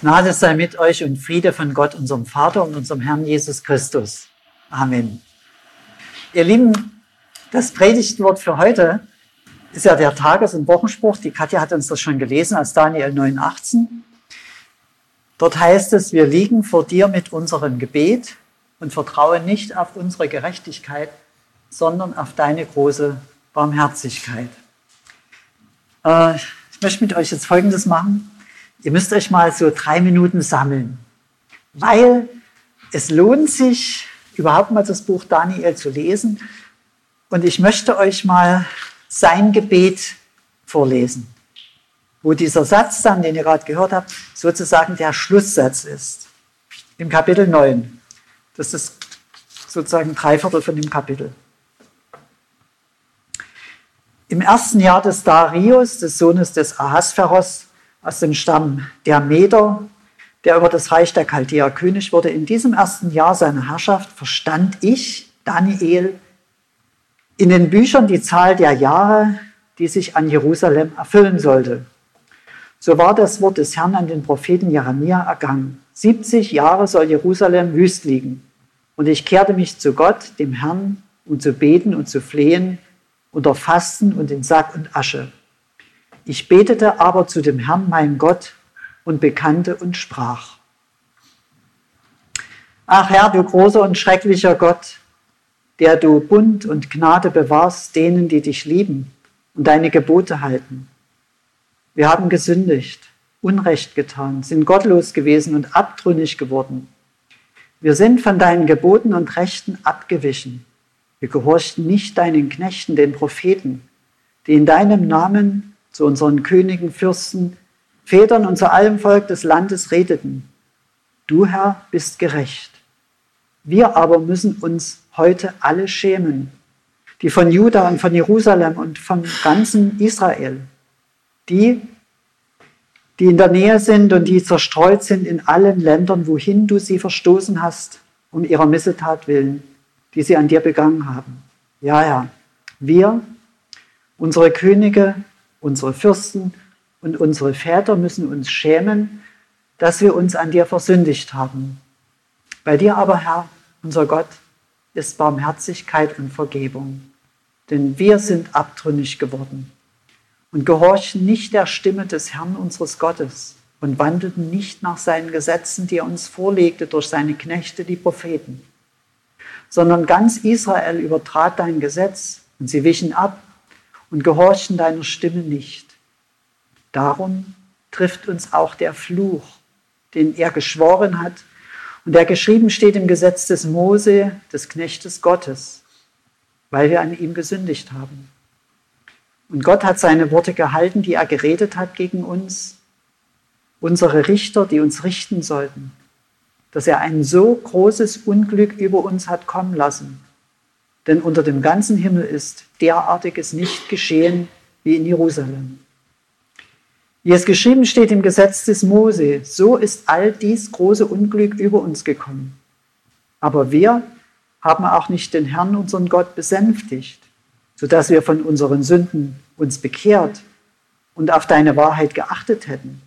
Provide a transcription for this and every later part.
Gnade sei mit euch und Friede von Gott, unserem Vater und unserem Herrn Jesus Christus. Amen. Ihr Lieben, das Predigtwort für heute ist ja der Tages- und Wochenspruch. Die Katja hat uns das schon gelesen als Daniel 9,18. Dort heißt es, wir liegen vor dir mit unserem Gebet und vertrauen nicht auf unsere Gerechtigkeit, sondern auf deine große Barmherzigkeit. Äh, ich möchte mit euch jetzt Folgendes machen. Ihr müsst euch mal so drei Minuten sammeln, weil es lohnt sich, überhaupt mal das Buch Daniel zu lesen. Und ich möchte euch mal sein Gebet vorlesen, wo dieser Satz dann, den ihr gerade gehört habt, sozusagen der Schlusssatz ist. Im Kapitel 9. Das ist sozusagen drei Viertel von dem Kapitel. Im ersten Jahr des Darius, des Sohnes des Ahasveros, aus dem Stamm der Meder, der über das Reich der Chaldäer König wurde. In diesem ersten Jahr seiner Herrschaft verstand ich, Daniel, in den Büchern die Zahl der Jahre, die sich an Jerusalem erfüllen sollte. So war das Wort des Herrn an den Propheten Jeremia ergangen. 70 Jahre soll Jerusalem wüst liegen. Und ich kehrte mich zu Gott, dem Herrn, um zu beten und zu flehen unter Fasten und in Sack und Asche. Ich betete aber zu dem Herrn, mein Gott, und bekannte und sprach. Ach Herr, du großer und schrecklicher Gott, der du Bund und Gnade bewahrst denen, die dich lieben und deine Gebote halten. Wir haben gesündigt, Unrecht getan, sind gottlos gewesen und abtrünnig geworden. Wir sind von deinen Geboten und Rechten abgewichen. Wir gehorchten nicht deinen Knechten, den Propheten, die in deinem Namen zu unseren Königen, Fürsten, Vätern und zu allem Volk des Landes redeten. Du, Herr, bist gerecht. Wir aber müssen uns heute alle schämen, die von Juda und von Jerusalem und vom ganzen Israel, die, die in der Nähe sind und die zerstreut sind in allen Ländern, wohin du sie verstoßen hast, um ihrer Missetat willen, die sie an dir begangen haben. Ja, ja, wir, unsere Könige, Unsere Fürsten und unsere Väter müssen uns schämen, dass wir uns an dir versündigt haben. Bei dir aber, Herr, unser Gott, ist Barmherzigkeit und Vergebung. Denn wir sind abtrünnig geworden und gehorchen nicht der Stimme des Herrn unseres Gottes und wandelten nicht nach seinen Gesetzen, die er uns vorlegte durch seine Knechte, die Propheten, sondern ganz Israel übertrat dein Gesetz und sie wichen ab und gehorchen deiner Stimme nicht. Darum trifft uns auch der Fluch, den er geschworen hat und der geschrieben steht im Gesetz des Mose, des Knechtes Gottes, weil wir an ihm gesündigt haben. Und Gott hat seine Worte gehalten, die er geredet hat gegen uns, unsere Richter, die uns richten sollten, dass er ein so großes Unglück über uns hat kommen lassen, denn unter dem ganzen Himmel ist derartiges nicht geschehen wie in Jerusalem. Wie es geschrieben steht im Gesetz des Mose, so ist all dies große Unglück über uns gekommen. Aber wir haben auch nicht den Herrn, unseren Gott, besänftigt, sodass wir von unseren Sünden uns bekehrt und auf deine Wahrheit geachtet hätten.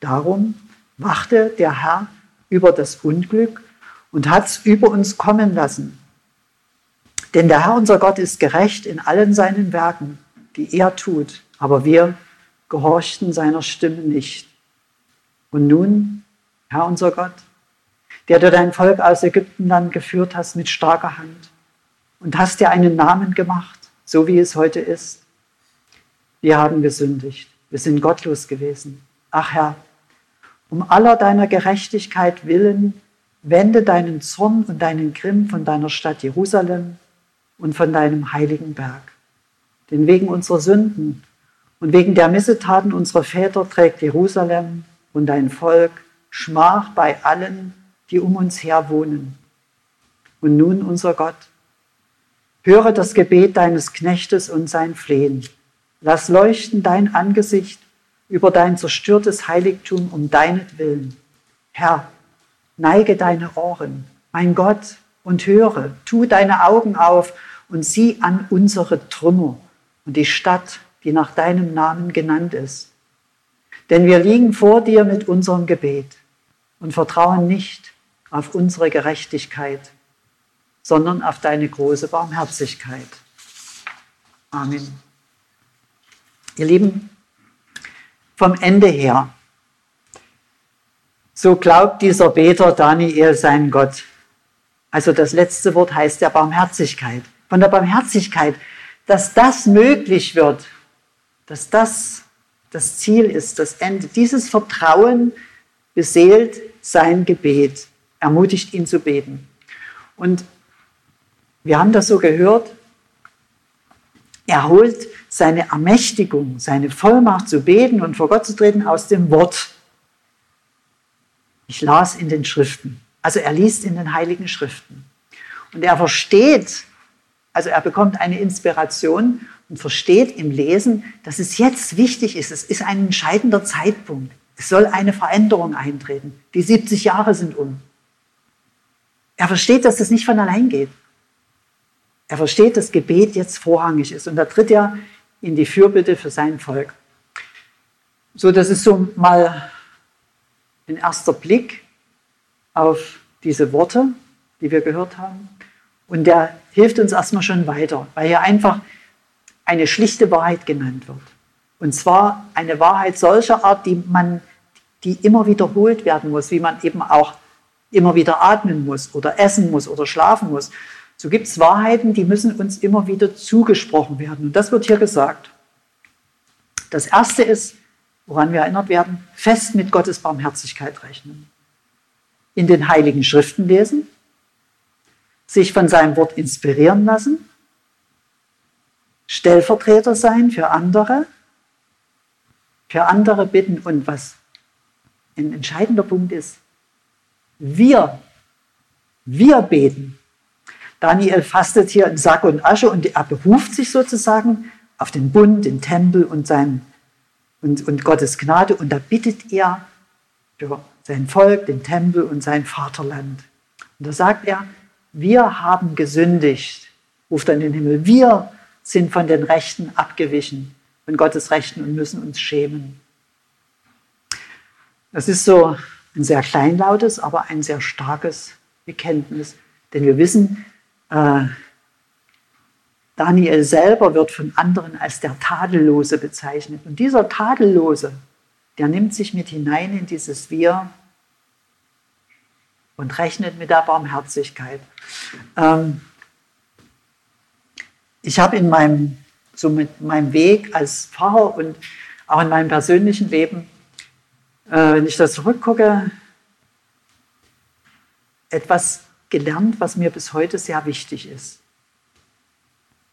Darum wachte der Herr über das Unglück und hat es über uns kommen lassen denn der Herr unser Gott ist gerecht in allen seinen Werken, die er tut, aber wir gehorchten seiner Stimme nicht. Und nun, Herr unser Gott, der du dein Volk aus Ägyptenland geführt hast mit starker Hand und hast dir einen Namen gemacht, so wie es heute ist. Wir haben gesündigt, wir sind gottlos gewesen. Ach Herr, um aller deiner Gerechtigkeit willen, wende deinen Zorn und deinen Grimm von deiner Stadt Jerusalem und von deinem heiligen Berg. Denn wegen unserer Sünden und wegen der Missetaten unserer Väter trägt Jerusalem und dein Volk Schmach bei allen, die um uns her wohnen. Und nun, unser Gott, höre das Gebet deines Knechtes und sein Flehen. Lass leuchten dein Angesicht über dein zerstörtes Heiligtum um deinetwillen. Herr, neige deine Ohren, mein Gott, und höre, tu deine Augen auf und sieh an unsere Trümmer und die Stadt, die nach deinem Namen genannt ist. Denn wir liegen vor dir mit unserem Gebet und vertrauen nicht auf unsere Gerechtigkeit, sondern auf deine große Barmherzigkeit. Amen. Ihr Lieben, vom Ende her, so glaubt dieser Beter Daniel seinen Gott. Also das letzte Wort heißt der Barmherzigkeit. Von der Barmherzigkeit, dass das möglich wird, dass das das Ziel ist, das Ende. Dieses Vertrauen beseelt sein Gebet, ermutigt ihn zu beten. Und wir haben das so gehört, er holt seine Ermächtigung, seine Vollmacht zu beten und vor Gott zu treten aus dem Wort. Ich las in den Schriften. Also er liest in den heiligen Schriften. Und er versteht, also er bekommt eine Inspiration und versteht im Lesen, dass es jetzt wichtig ist. Es ist ein entscheidender Zeitpunkt. Es soll eine Veränderung eintreten. Die 70 Jahre sind um. Er versteht, dass das nicht von allein geht. Er versteht, dass Gebet jetzt vorrangig ist. Und da tritt er in die Fürbitte für sein Volk. So, das ist so mal ein erster Blick auf diese Worte, die wir gehört haben. Und der hilft uns erstmal schon weiter, weil hier einfach eine schlichte Wahrheit genannt wird. Und zwar eine Wahrheit solcher Art, die man, die immer wiederholt werden muss, wie man eben auch immer wieder atmen muss oder essen muss oder schlafen muss. So gibt es Wahrheiten, die müssen uns immer wieder zugesprochen werden. Und das wird hier gesagt. Das erste ist, woran wir erinnert werden, fest mit Gottes Barmherzigkeit rechnen. In den heiligen Schriften lesen, sich von seinem Wort inspirieren lassen, Stellvertreter sein für andere, für andere bitten. Und was ein entscheidender Punkt ist, wir, wir beten. Daniel fastet hier in Sack und Asche und er beruft sich sozusagen auf den Bund, den Tempel und, sein, und, und Gottes Gnade. Und da bittet er für sein Volk, den Tempel und sein Vaterland. Und da sagt er, wir haben gesündigt, ruft er in den Himmel, wir sind von den Rechten abgewichen, von Gottes Rechten und müssen uns schämen. Das ist so ein sehr kleinlautes, aber ein sehr starkes Bekenntnis, denn wir wissen, äh, Daniel selber wird von anderen als der Tadellose bezeichnet. Und dieser Tadellose, der nimmt sich mit hinein in dieses Wir und rechnet mit der Barmherzigkeit. Ähm, ich habe in meinem, so mit meinem Weg als Pfarrer und auch in meinem persönlichen Leben, äh, wenn ich da zurückgucke, etwas gelernt, was mir bis heute sehr wichtig ist.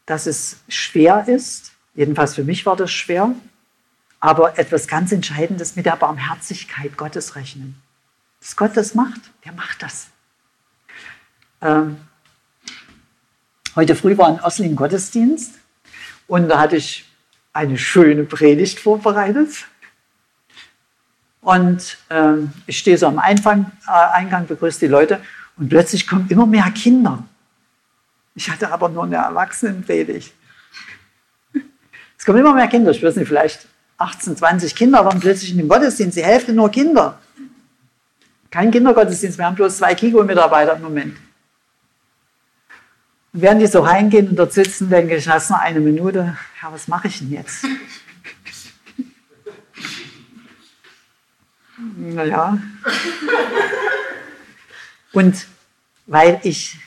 Dass es schwer ist, jedenfalls für mich war das schwer, aber etwas ganz Entscheidendes mit der Barmherzigkeit Gottes rechnen. Dass Gott das macht, der macht das. Ähm, heute früh war in Oslo ein Gottesdienst und da hatte ich eine schöne Predigt vorbereitet. Und ähm, ich stehe so am Eingang, äh, Eingang, begrüße die Leute und plötzlich kommen immer mehr Kinder. Ich hatte aber nur eine Erwachsenenpredigt. Es kommen immer mehr Kinder. Ich weiß nicht, vielleicht 18, 20 Kinder waren plötzlich in dem Gottesdienst. Die Hälfte nur Kinder. Kein Kindergottesdienst. Wir haben bloß zwei Kiko-Mitarbeiter im Moment. Und während die so reingehen und dort sitzen, denke ich, hast noch eine Minute. Ja, was mache ich denn jetzt? naja. Und weil ich,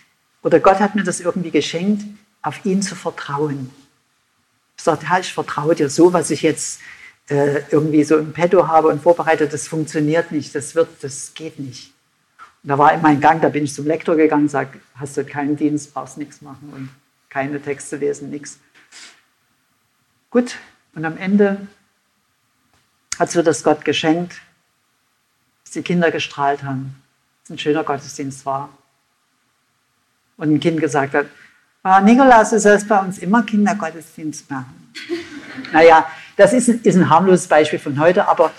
oder Gott hat mir das irgendwie geschenkt, auf ihn zu vertrauen. Ich sagte, Herr, ich vertraue dir so, was ich jetzt äh, irgendwie so im Petto habe und vorbereitet, das funktioniert nicht, das wird, das geht nicht. Und da war in meinem Gang, da bin ich zum Lektor gegangen, sage, hast du keinen Dienst, brauchst nichts machen und keine Texte lesen, nichts. Gut, und am Ende hat mir das Gott geschenkt, dass die Kinder gestrahlt haben es ein schöner Gottesdienst war. Und ein Kind gesagt hat, oh, Nikolaus, du sollst bei uns immer Kindergottesdienst machen. naja, das ist, ist ein harmloses Beispiel von heute, aber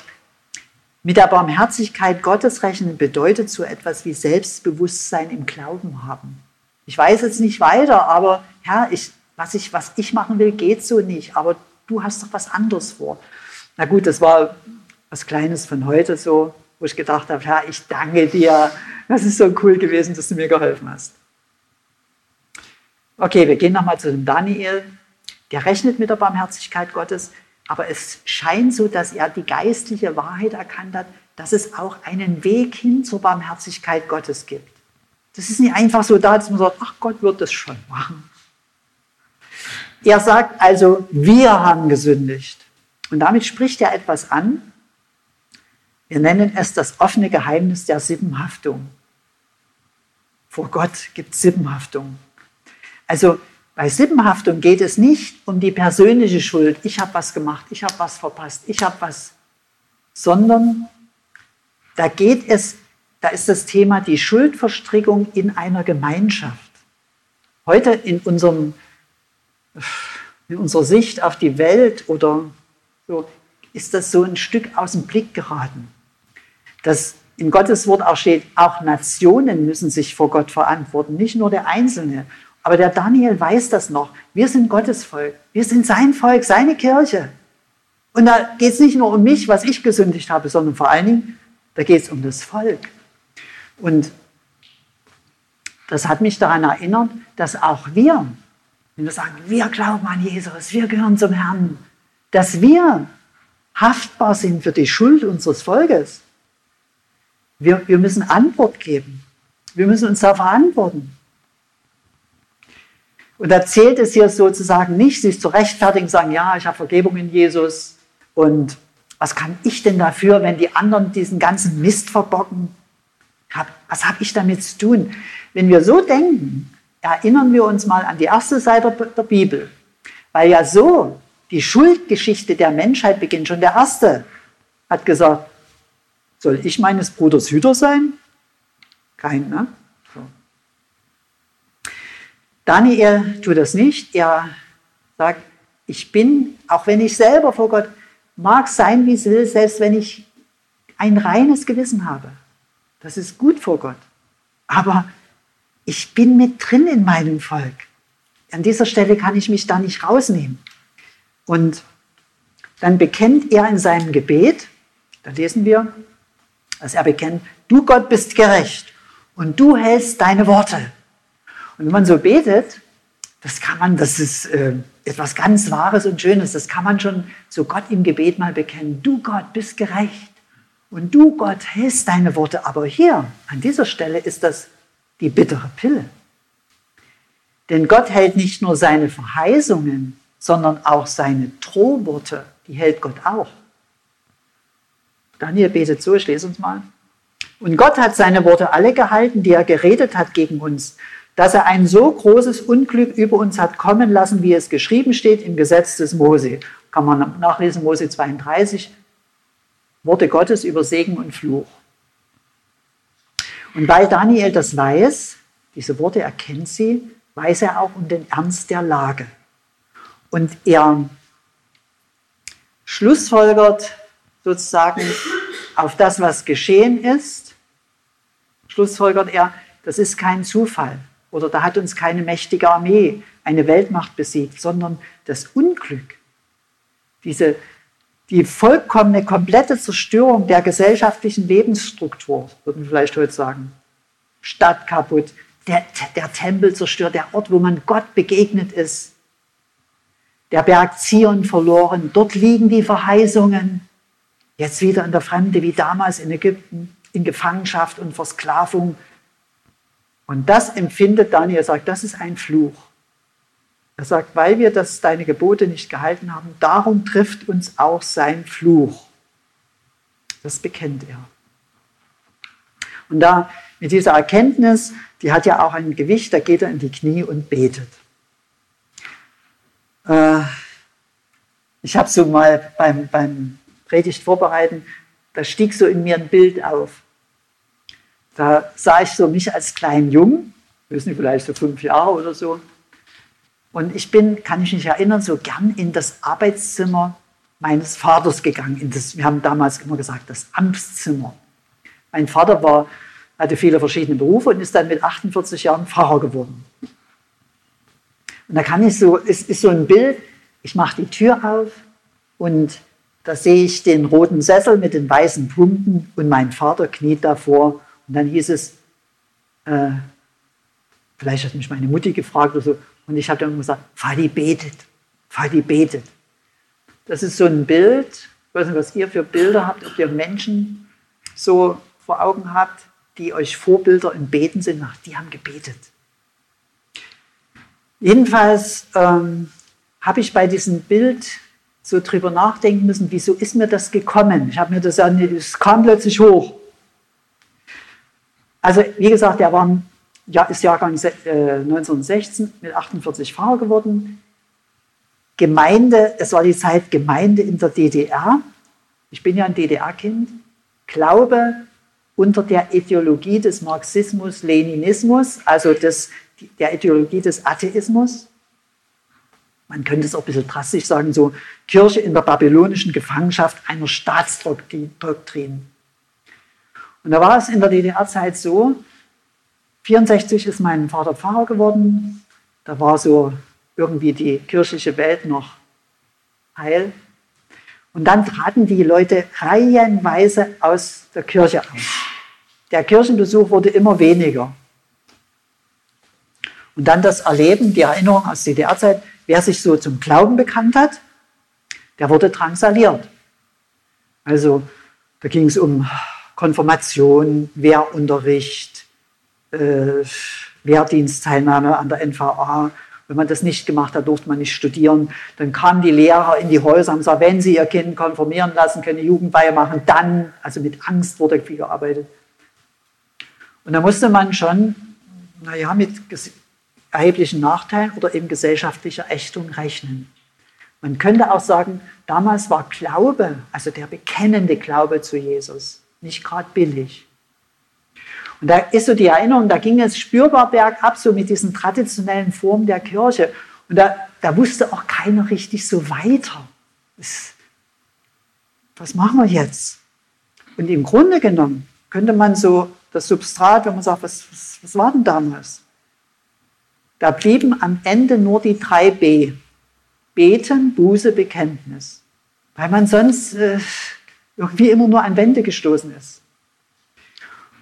mit der Barmherzigkeit Gottes rechnen bedeutet so etwas wie Selbstbewusstsein im Glauben haben. Ich weiß jetzt nicht weiter, aber Herr, ich, was, ich, was ich machen will, geht so nicht. Aber du hast doch was anderes vor. Na gut, das war was Kleines von heute so, wo ich gedacht habe, Herr, ich danke dir. Das ist so cool gewesen, dass du mir geholfen hast. Okay, wir gehen nochmal zu dem Daniel. Der rechnet mit der Barmherzigkeit Gottes, aber es scheint so, dass er die geistliche Wahrheit erkannt hat, dass es auch einen Weg hin zur Barmherzigkeit Gottes gibt. Das ist nicht einfach so da, dass man sagt, ach Gott wird das schon machen. Er sagt also, wir haben gesündigt. Und damit spricht er etwas an. Wir nennen es das offene Geheimnis der Sippenhaftung. Vor Gott gibt es Sippenhaftung. Also bei Sippenhaftung geht es nicht um die persönliche Schuld. Ich habe was gemacht, ich habe was verpasst, ich habe was, sondern da geht es, da ist das Thema die Schuldverstrickung in einer Gemeinschaft. Heute in, unserem, in unserer Sicht auf die Welt oder so ist das so ein Stück aus dem Blick geraten. Dass in Gottes Wort auch steht, auch Nationen müssen sich vor Gott verantworten, nicht nur der Einzelne. Aber der Daniel weiß das noch. Wir sind Gottes Volk. Wir sind sein Volk, seine Kirche. Und da geht es nicht nur um mich, was ich gesündigt habe, sondern vor allen Dingen da geht es um das Volk. Und das hat mich daran erinnert, dass auch wir, wenn wir sagen, wir glauben an Jesus, wir gehören zum Herrn, dass wir haftbar sind für die Schuld unseres Volkes. Wir, wir müssen Antwort geben. Wir müssen uns da verantworten. Und da zählt es hier sozusagen nicht, sich zu rechtfertigen, sagen, ja, ich habe Vergebung in Jesus und was kann ich denn dafür, wenn die anderen diesen ganzen Mist verbocken? Was habe ich damit zu tun? Wenn wir so denken, erinnern wir uns mal an die erste Seite der Bibel, weil ja so die Schuldgeschichte der Menschheit beginnt. Schon der Erste hat gesagt, soll ich meines Bruders Hüter sein? Kein, ne? Daniel tut das nicht. Er sagt, ich bin, auch wenn ich selber vor Gott mag sein, wie es will, selbst wenn ich ein reines Gewissen habe. Das ist gut vor Gott. Aber ich bin mit drin in meinem Volk. An dieser Stelle kann ich mich da nicht rausnehmen. Und dann bekennt er in seinem Gebet, da lesen wir, dass er bekennt, du Gott bist gerecht und du hältst deine Worte. Und wenn man so betet, das kann man, das ist äh, etwas ganz Wahres und Schönes, das kann man schon so Gott im Gebet mal bekennen. Du Gott bist gerecht und du Gott hältst deine Worte. Aber hier, an dieser Stelle, ist das die bittere Pille. Denn Gott hält nicht nur seine Verheißungen, sondern auch seine Drohworte, die hält Gott auch. Daniel betet so, ich lese uns mal. Und Gott hat seine Worte alle gehalten, die er geredet hat gegen uns dass er ein so großes Unglück über uns hat kommen lassen, wie es geschrieben steht im Gesetz des Mose. Kann man nachlesen, Mose 32, Worte Gottes über Segen und Fluch. Und weil Daniel das weiß, diese Worte erkennt sie, weiß er auch um den Ernst der Lage. Und er schlussfolgert sozusagen auf das, was geschehen ist, schlussfolgert er, das ist kein Zufall. Oder da hat uns keine mächtige Armee, eine Weltmacht besiegt, sondern das Unglück, diese, die vollkommene, komplette Zerstörung der gesellschaftlichen Lebensstruktur, würden wir vielleicht heute sagen. Stadt kaputt, der, der Tempel zerstört, der Ort, wo man Gott begegnet ist. Der Berg Zion verloren, dort liegen die Verheißungen. Jetzt wieder in der Fremde, wie damals in Ägypten, in Gefangenschaft und Versklavung und das empfindet Daniel, sagt, das ist ein Fluch. Er sagt, weil wir das, deine Gebote nicht gehalten haben, darum trifft uns auch sein Fluch. Das bekennt er. Und da mit dieser Erkenntnis, die hat ja auch ein Gewicht, da geht er in die Knie und betet. Äh, ich habe so mal beim, beim Predigt vorbereiten, da stieg so in mir ein Bild auf. Da sah ich so mich als kleinen Jungen, wissen Sie, vielleicht so fünf Jahre oder so. Und ich bin, kann ich mich erinnern, so gern in das Arbeitszimmer meines Vaters gegangen. In das, wir haben damals immer gesagt, das Amtszimmer. Mein Vater war, hatte viele verschiedene Berufe und ist dann mit 48 Jahren Pfarrer geworden. Und da kann ich so, es ist so ein Bild, ich mache die Tür auf und da sehe ich den roten Sessel mit den weißen Pumpen und mein Vater kniet davor. Und dann hieß es, äh, vielleicht hat mich meine Mutti gefragt oder so, und ich habe dann gesagt, Fadi betet, Fadi betet. Das ist so ein Bild, ich weiß nicht, was ihr für Bilder habt, ob ihr Menschen so vor Augen habt, die euch Vorbilder im Beten sind, ach, die haben gebetet. Jedenfalls ähm, habe ich bei diesem Bild so drüber nachdenken müssen, wieso ist mir das gekommen? Ich habe mir das, es kam plötzlich hoch. Also wie gesagt, er war, ja, ist Jahrgang 1916 äh, mit 48 Pfarrer geworden. Gemeinde, es war die Zeit Gemeinde in der DDR. Ich bin ja ein DDR-Kind. Glaube unter der Ideologie des Marxismus, Leninismus, also des, der Ideologie des Atheismus man könnte es auch ein bisschen drastisch sagen, so Kirche in der babylonischen Gefangenschaft einer Staatsdoktrin. Und da war es in der DDR-Zeit so, 64 ist mein Vater Pfarrer geworden, da war so irgendwie die kirchliche Welt noch heil. Und dann traten die Leute reihenweise aus der Kirche aus. Der Kirchenbesuch wurde immer weniger. Und dann das Erleben, die Erinnerung aus DDR-Zeit, wer sich so zum Glauben bekannt hat, der wurde drangsaliert. Also da ging es um Konfirmation, Wehrunterricht, äh, Wehrdienstteilnahme an der NVA. Wenn man das nicht gemacht hat, durfte man nicht studieren. Dann kamen die Lehrer in die Häuser und sagten, wenn Sie Ihr Kind konfirmieren lassen, können Jugendweihe machen, dann, also mit Angst wurde viel gearbeitet. Und da musste man schon, naja, mit erheblichen Nachteilen oder eben gesellschaftlicher Ächtung rechnen. Man könnte auch sagen, damals war Glaube, also der bekennende Glaube zu Jesus, nicht gerade billig. Und da ist so die Erinnerung, da ging es spürbar bergab, so mit diesen traditionellen Formen der Kirche. Und da, da wusste auch keiner richtig so weiter. Das, was machen wir jetzt? Und im Grunde genommen könnte man so das Substrat, wenn man sagt, was, was, was war denn damals? Da blieben am Ende nur die drei B. Beten, Buße, Bekenntnis. Weil man sonst äh, irgendwie immer nur an Wände gestoßen ist.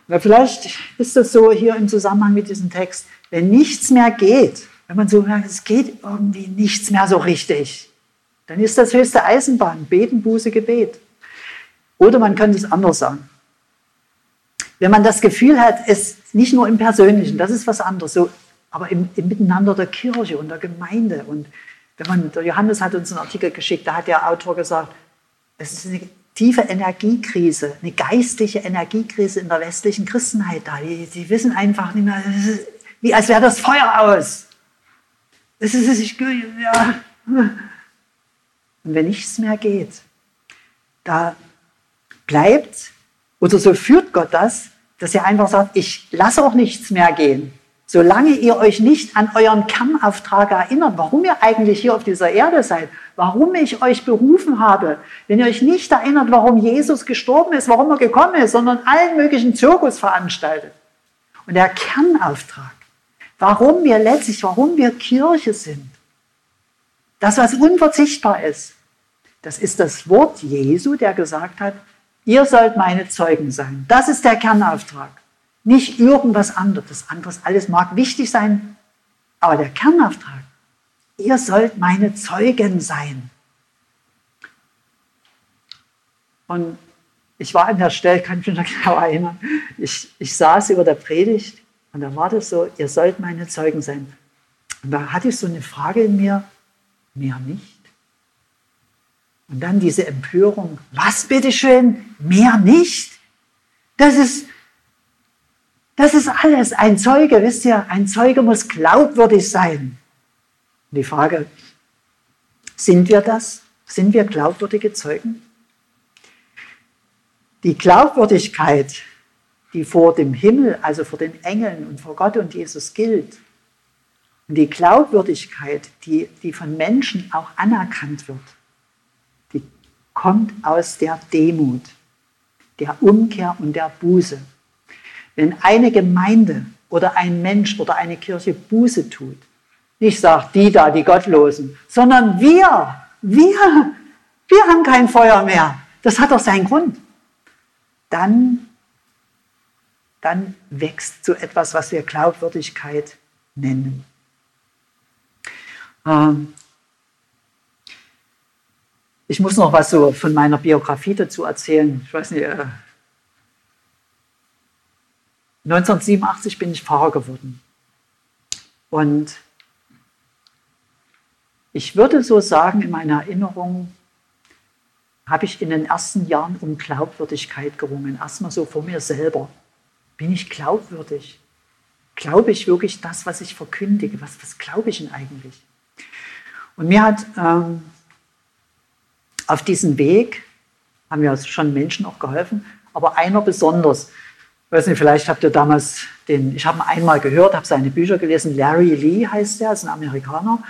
Oder vielleicht ist das so hier im Zusammenhang mit diesem Text, wenn nichts mehr geht, wenn man so merkt, es geht irgendwie nichts mehr so richtig, dann ist das höchste Eisenbahn, Beten, Buße, Gebet. Oder man könnte es anders sagen. Wenn man das Gefühl hat, es nicht nur im Persönlichen, das ist was anderes, so aber im, im, Miteinander der Kirche und der Gemeinde. Und wenn man, der Johannes hat uns einen Artikel geschickt, da hat der Autor gesagt, es ist eine tiefe Energiekrise, eine geistliche Energiekrise in der westlichen Christenheit da. Die, die wissen einfach nicht mehr, wie als wäre das Feuer aus. Es ist, ich, ja. Und wenn nichts mehr geht, da bleibt, oder so führt Gott das, dass er einfach sagt, ich lasse auch nichts mehr gehen. Solange ihr euch nicht an euren Kernauftrag erinnert, warum ihr eigentlich hier auf dieser Erde seid, warum ich euch berufen habe, wenn ihr euch nicht erinnert, warum Jesus gestorben ist, warum er gekommen ist, sondern allen möglichen Zirkus veranstaltet. Und der Kernauftrag, warum wir letztlich, warum wir Kirche sind, das, was unverzichtbar ist, das ist das Wort Jesu, der gesagt hat, ihr sollt meine Zeugen sein. Das ist der Kernauftrag. Nicht irgendwas anderes. Anderes alles mag wichtig sein, aber der Kernauftrag, ihr sollt meine Zeugen sein. Und ich war an der Stelle, kann ich mich noch genau erinnern, ich, ich saß über der Predigt und da war das so, ihr sollt meine Zeugen sein. Und da hatte ich so eine Frage in mir, mehr nicht. Und dann diese Empörung, was bitteschön, mehr nicht? Das ist, das ist alles. Ein Zeuge, wisst ihr, ein Zeuge muss glaubwürdig sein. Und die Frage, sind wir das? Sind wir glaubwürdige Zeugen? Die Glaubwürdigkeit, die vor dem Himmel, also vor den Engeln und vor Gott und Jesus gilt, und die Glaubwürdigkeit, die, die von Menschen auch anerkannt wird, die kommt aus der Demut, der Umkehr und der Buße. Wenn eine Gemeinde oder ein Mensch oder eine Kirche Buße tut, nicht sagt die da, die Gottlosen, sondern wir, wir, wir haben kein Feuer mehr. Das hat doch seinen Grund. Dann, dann wächst so etwas, was wir Glaubwürdigkeit nennen. Ähm, ich muss noch was so von meiner Biografie dazu erzählen. Ich weiß nicht, äh, 1987 bin ich Pfarrer geworden. Und ich würde so sagen, in meiner Erinnerung habe ich in den ersten Jahren um Glaubwürdigkeit gerungen. Erstmal so vor mir selber. Bin ich glaubwürdig? Glaube ich wirklich das, was ich verkündige? Was, was glaube ich denn eigentlich? Und mir hat ähm, auf diesem Weg, haben ja schon Menschen auch geholfen, aber einer besonders. Ich weiß nicht, vielleicht habt ihr damals den, ich habe ihn einmal gehört, habe seine Bücher gelesen, Larry Lee heißt er, ist ein Amerikaner.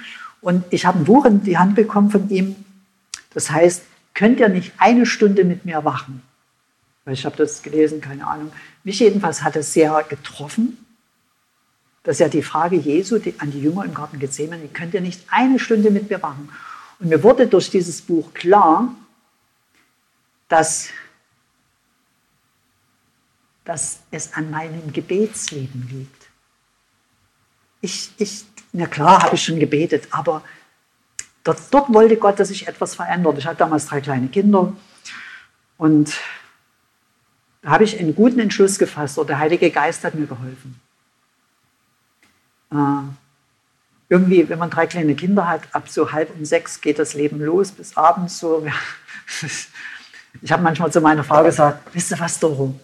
Und ich habe ein Buch in die Hand bekommen von ihm, das heißt, könnt ihr nicht eine Stunde mit mir wachen? Ich habe das gelesen, keine Ahnung. Mich jedenfalls hat es sehr getroffen. Das ist ja die Frage Jesu an die Jünger im Garten Gethsemane, könnt ihr nicht eine Stunde mit mir wachen? Und mir wurde durch dieses Buch klar, dass, dass es an meinem Gebetsleben liegt. Ich, ich, na klar, habe ich schon gebetet, aber dort, dort wollte Gott, dass sich etwas verändert. Ich hatte damals drei kleine Kinder und da habe ich einen guten Entschluss gefasst und der Heilige Geist hat mir geholfen. Äh, irgendwie, wenn man drei kleine Kinder hat, ab so halb um sechs geht das Leben los, bis abends so. Ich habe manchmal zu meiner Frau gesagt, wisst ihr was, Doro,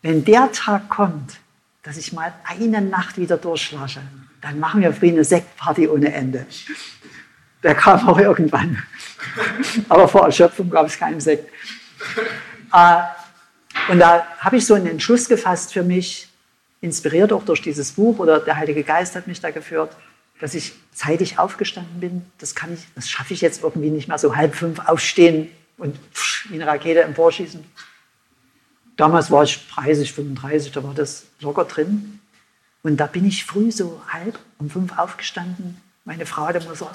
wenn der Tag kommt, dass ich mal eine Nacht wieder durchschlasche, dann machen wir früh eine Sektparty ohne Ende. Der kam auch irgendwann. Aber vor Erschöpfung gab es keinen Sekt. Äh, und da habe ich so einen Entschluss gefasst für mich, inspiriert auch durch dieses Buch oder der Heilige Geist hat mich da geführt dass ich zeitig aufgestanden bin, das kann ich, das schaffe ich jetzt irgendwie nicht mehr so halb fünf aufstehen und wie eine Rakete emporschießen. Damals war ich 30, 35, da war das locker drin. Und da bin ich früh so halb um fünf aufgestanden. Meine Frau hat immer so,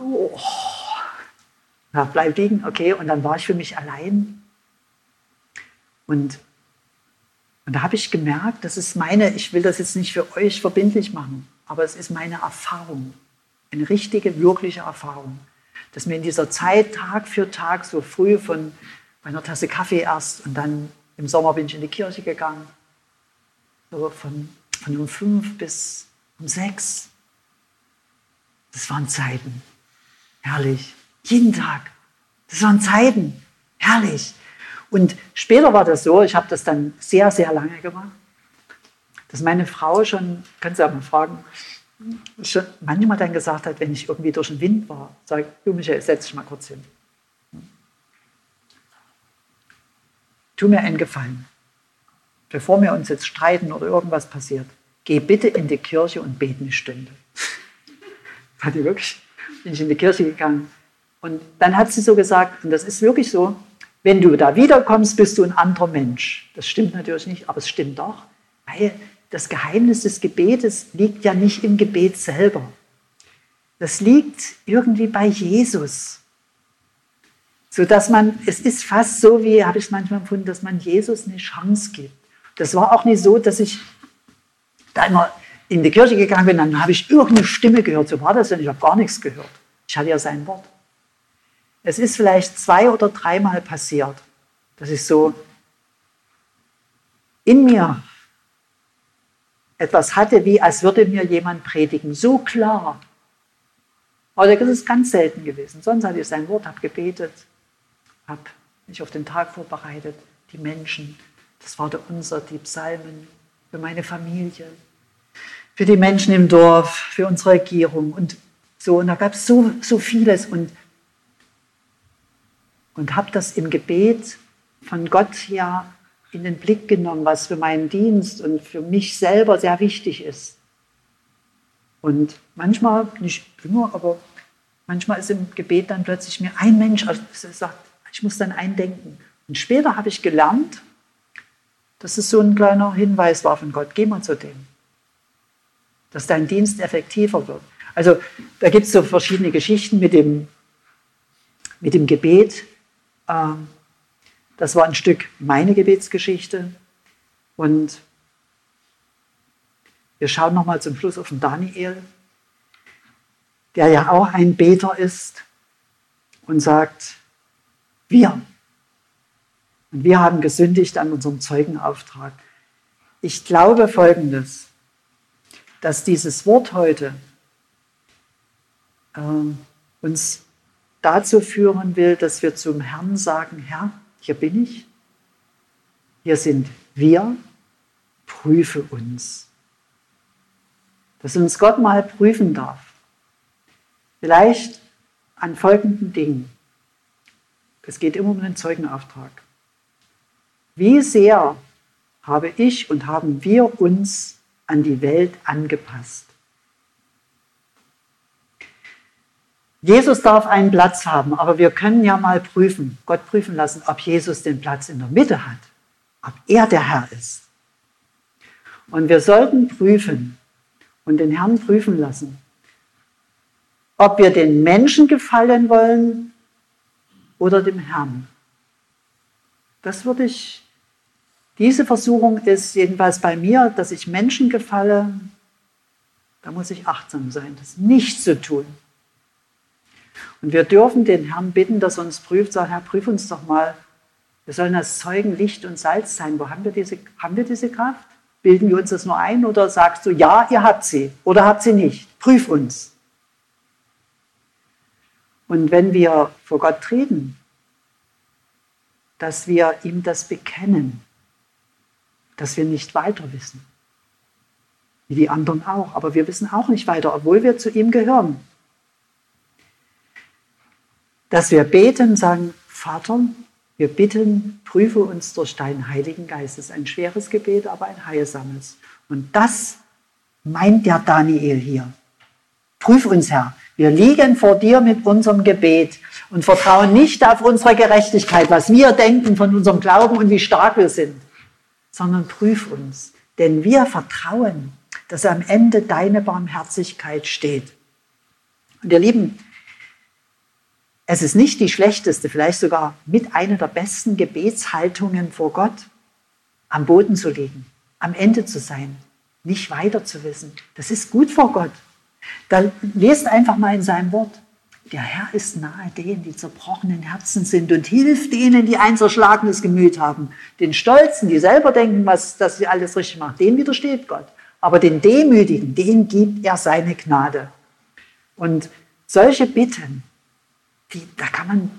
oh, na, bleib liegen, okay. Und dann war ich für mich allein. Und, und da habe ich gemerkt, das ist meine, ich will das jetzt nicht für euch verbindlich machen aber es ist meine Erfahrung, eine richtige, wirkliche Erfahrung, dass mir in dieser Zeit Tag für Tag so früh von einer Tasse Kaffee erst und dann im Sommer bin ich in die Kirche gegangen, so von, von um fünf bis um sechs. Das waren Zeiten, herrlich, jeden Tag. Das waren Zeiten, herrlich. Und später war das so, ich habe das dann sehr, sehr lange gemacht dass meine Frau schon, kannst du auch mal fragen, schon manchmal dann gesagt hat, wenn ich irgendwie durch den Wind war, sag, du Michael, setz dich mal kurz hin. Tu mir einen Gefallen. Bevor wir uns jetzt streiten oder irgendwas passiert, geh bitte in die Kirche und bete eine Stunde. hat die wirklich, bin ich in die Kirche gegangen. Und dann hat sie so gesagt, und das ist wirklich so, wenn du da wiederkommst, bist du ein anderer Mensch. Das stimmt natürlich nicht, aber es stimmt doch, weil das Geheimnis des Gebetes liegt ja nicht im Gebet selber. Das liegt irgendwie bei Jesus. So dass man, es ist fast so, wie habe ich es manchmal empfunden, dass man Jesus eine Chance gibt. Das war auch nicht so, dass ich da immer in die Kirche gegangen bin, dann habe ich irgendeine Stimme gehört. So war das ja, ich habe gar nichts gehört. Ich hatte ja sein Wort. Es ist vielleicht zwei oder dreimal passiert, dass ich so in mir etwas hatte, wie als würde mir jemand predigen. So klar. Aber das ist ganz selten gewesen. Sonst hatte ich sein Wort, habe gebetet, habe mich auf den Tag vorbereitet, die Menschen. Das war der unser, die Psalmen für meine Familie, für die Menschen im Dorf, für unsere Regierung und so. Und da gab es so, so vieles und, und habe das im Gebet von Gott ja in den Blick genommen, was für meinen Dienst und für mich selber sehr wichtig ist. Und manchmal, nicht immer, aber manchmal ist im Gebet dann plötzlich mir ein Mensch, also sagt, ich muss dann eindenken. Und später habe ich gelernt, dass es so ein kleiner Hinweis war von Gott, geh mal zu dem. Dass dein Dienst effektiver wird. Also da gibt es so verschiedene Geschichten mit dem, mit dem Gebet. Ähm, das war ein Stück meine Gebetsgeschichte. Und wir schauen nochmal zum Schluss auf den Daniel, der ja auch ein Beter ist und sagt, wir. Und wir haben gesündigt an unserem Zeugenauftrag. Ich glaube Folgendes, dass dieses Wort heute äh, uns dazu führen will, dass wir zum Herrn sagen, Herr, hier bin ich, hier sind wir, prüfe uns. Dass uns Gott mal prüfen darf. Vielleicht an folgenden Dingen. Es geht immer um den Zeugenauftrag. Wie sehr habe ich und haben wir uns an die Welt angepasst? Jesus darf einen Platz haben, aber wir können ja mal prüfen, Gott prüfen lassen, ob Jesus den Platz in der Mitte hat, ob er der Herr ist. Und wir sollten prüfen und den Herrn prüfen lassen, ob wir den Menschen gefallen wollen oder dem Herrn. Das würde ich, diese Versuchung ist jedenfalls bei mir, dass ich Menschen gefalle, da muss ich achtsam sein, das nicht zu tun. Und wir dürfen den Herrn bitten, dass er uns prüft, sagen, Herr, prüf uns doch mal. Wir sollen als Zeugen Licht und Salz sein. Wo haben wir diese, haben wir diese Kraft? Bilden wir uns das nur ein oder sagst du, ja, ihr habt sie oder habt sie nicht? Prüf uns. Und wenn wir vor Gott treten, dass wir ihm das bekennen, dass wir nicht weiter wissen. Wie die anderen auch, aber wir wissen auch nicht weiter, obwohl wir zu ihm gehören dass wir beten, sagen, Vater, wir bitten, prüfe uns durch deinen Heiligen Geist. Das ist ein schweres Gebet, aber ein heilsames. Und das meint der Daniel hier. Prüf uns, Herr. Wir liegen vor dir mit unserem Gebet und vertrauen nicht auf unsere Gerechtigkeit, was wir denken von unserem Glauben und wie stark wir sind, sondern prüf uns. Denn wir vertrauen, dass am Ende deine Barmherzigkeit steht. Und ihr Lieben, es ist nicht die schlechteste, vielleicht sogar mit einer der besten Gebetshaltungen vor Gott, am Boden zu liegen, am Ende zu sein, nicht weiter zu wissen. Das ist gut vor Gott. Dann lest einfach mal in seinem Wort. Der Herr ist nahe denen, die zerbrochenen Herzen sind und hilft denen, die ein zerschlagenes Gemüt haben. Den Stolzen, die selber denken, was, dass sie alles richtig machen, denen widersteht Gott. Aber den Demütigen, denen gibt er seine Gnade. Und solche Bitten, die, da kann man,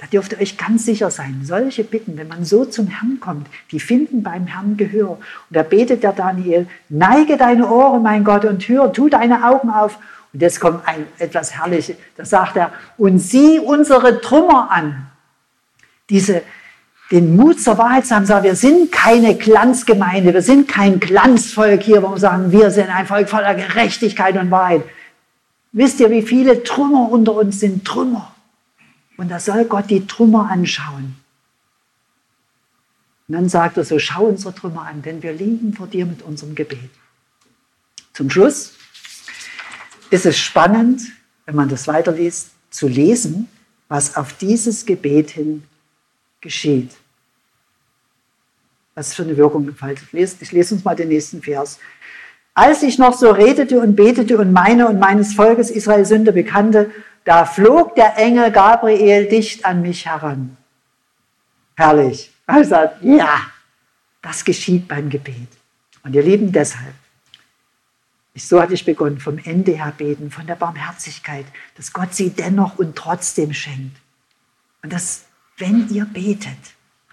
da dürft ihr euch ganz sicher sein, solche Bitten, wenn man so zum Herrn kommt, die finden beim Herrn Gehör. Und da betet der Daniel, neige deine Ohren, mein Gott, und hör, tu deine Augen auf. Und jetzt kommt ein, etwas Herrliches, da sagt er, und sieh unsere Trümmer an. Diese, den Mut zur Wahrheit zu haben, sagen, wir sind keine Glanzgemeinde, wir sind kein Glanzvolk hier, wo wir sagen, wir sind ein Volk voller Gerechtigkeit und Wahrheit. Wisst ihr, wie viele Trümmer unter uns sind? Trümmer. Und da soll Gott die Trümmer anschauen. Und dann sagt er so, schau unsere Trümmer an, denn wir liegen vor dir mit unserem Gebet. Zum Schluss ist es spannend, wenn man das weiterliest, zu lesen, was auf dieses Gebet hin geschieht. Was für eine Wirkung entfaltet. Ich lese uns mal den nächsten Vers. Als ich noch so redete und betete und meine und meines Volkes Israel Sünde bekannte, da flog der Engel Gabriel dicht an mich heran. Herrlich. Er sagt, ja, das geschieht beim Gebet. Und ihr Lieben, deshalb, so hatte ich begonnen, vom Ende her beten, von der Barmherzigkeit, dass Gott sie dennoch und trotzdem schenkt. Und dass, wenn ihr betet,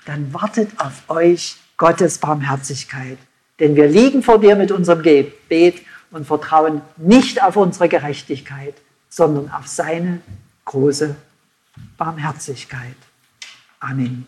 dann wartet auf euch Gottes Barmherzigkeit. Denn wir liegen vor dir mit unserem Gebet und vertrauen nicht auf unsere Gerechtigkeit, sondern auf seine große Barmherzigkeit. Amen.